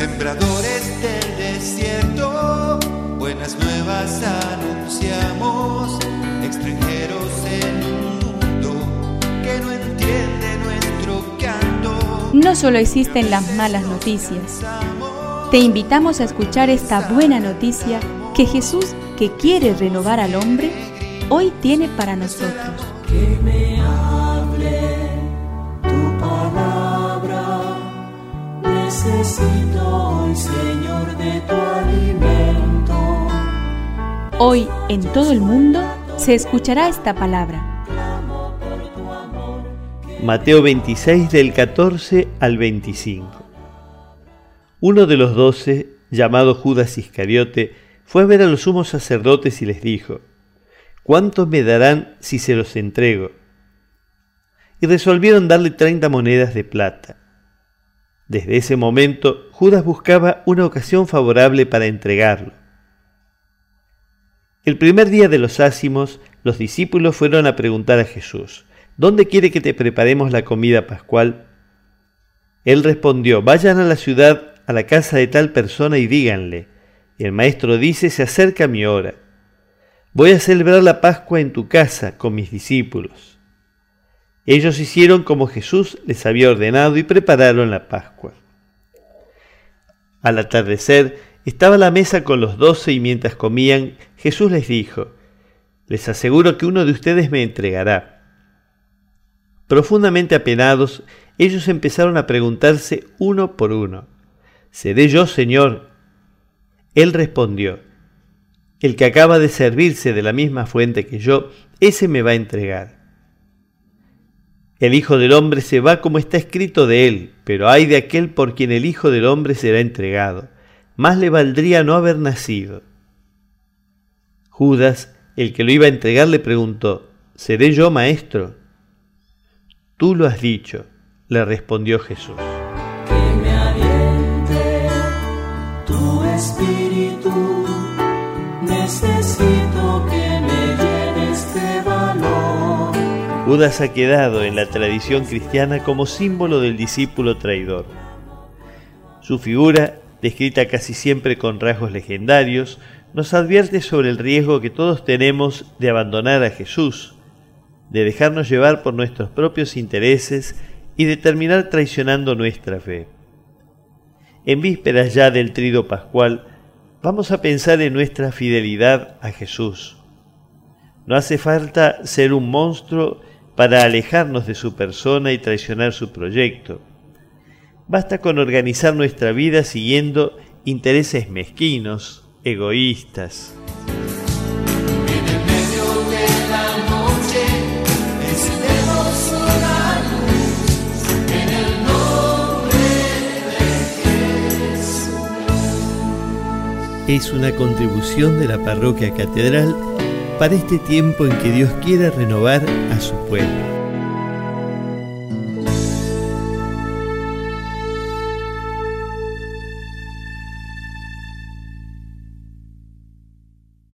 Sembradores del desierto, buenas nuevas anunciamos, extranjeros en un mundo que no entiende nuestro canto. No solo existen las malas noticias. Te invitamos a escuchar esta buena noticia que Jesús, que quiere renovar al hombre, hoy tiene para nosotros. Que me Hoy en todo el mundo se escuchará esta palabra. Mateo 26 del 14 al 25. Uno de los doce, llamado Judas Iscariote, fue a ver a los sumos sacerdotes y les dijo, ¿cuánto me darán si se los entrego? Y resolvieron darle treinta monedas de plata. Desde ese momento, Judas buscaba una ocasión favorable para entregarlo. El primer día de los ácimos, los discípulos fueron a preguntar a Jesús, ¿dónde quiere que te preparemos la comida pascual? Él respondió, vayan a la ciudad, a la casa de tal persona y díganle, el maestro dice, se acerca mi hora. Voy a celebrar la Pascua en tu casa con mis discípulos. Ellos hicieron como Jesús les había ordenado y prepararon la Pascua. Al atardecer, estaba la mesa con los doce y mientras comían, Jesús les dijo, les aseguro que uno de ustedes me entregará. Profundamente apenados, ellos empezaron a preguntarse uno por uno, ¿seré yo, Señor? Él respondió, el que acaba de servirse de la misma fuente que yo, ese me va a entregar. El Hijo del Hombre se va como está escrito de él, pero hay de aquel por quien el Hijo del Hombre será entregado. Más le valdría no haber nacido. Judas, el que lo iba a entregar, le preguntó, ¿Seré yo maestro? Tú lo has dicho, le respondió Jesús. Que me aliente tu espíritu. Necesito que me llenes de valor. Judas ha quedado en la tradición cristiana como símbolo del discípulo traidor. Su figura, descrita casi siempre con rasgos legendarios, nos advierte sobre el riesgo que todos tenemos de abandonar a Jesús, de dejarnos llevar por nuestros propios intereses y de terminar traicionando nuestra fe. En vísperas ya del trido pascual, vamos a pensar en nuestra fidelidad a Jesús. No hace falta ser un monstruo para alejarnos de su persona y traicionar su proyecto. Basta con organizar nuestra vida siguiendo intereses mezquinos, egoístas. Es una contribución de la parroquia catedral para este tiempo en que Dios quiere renovar a su pueblo.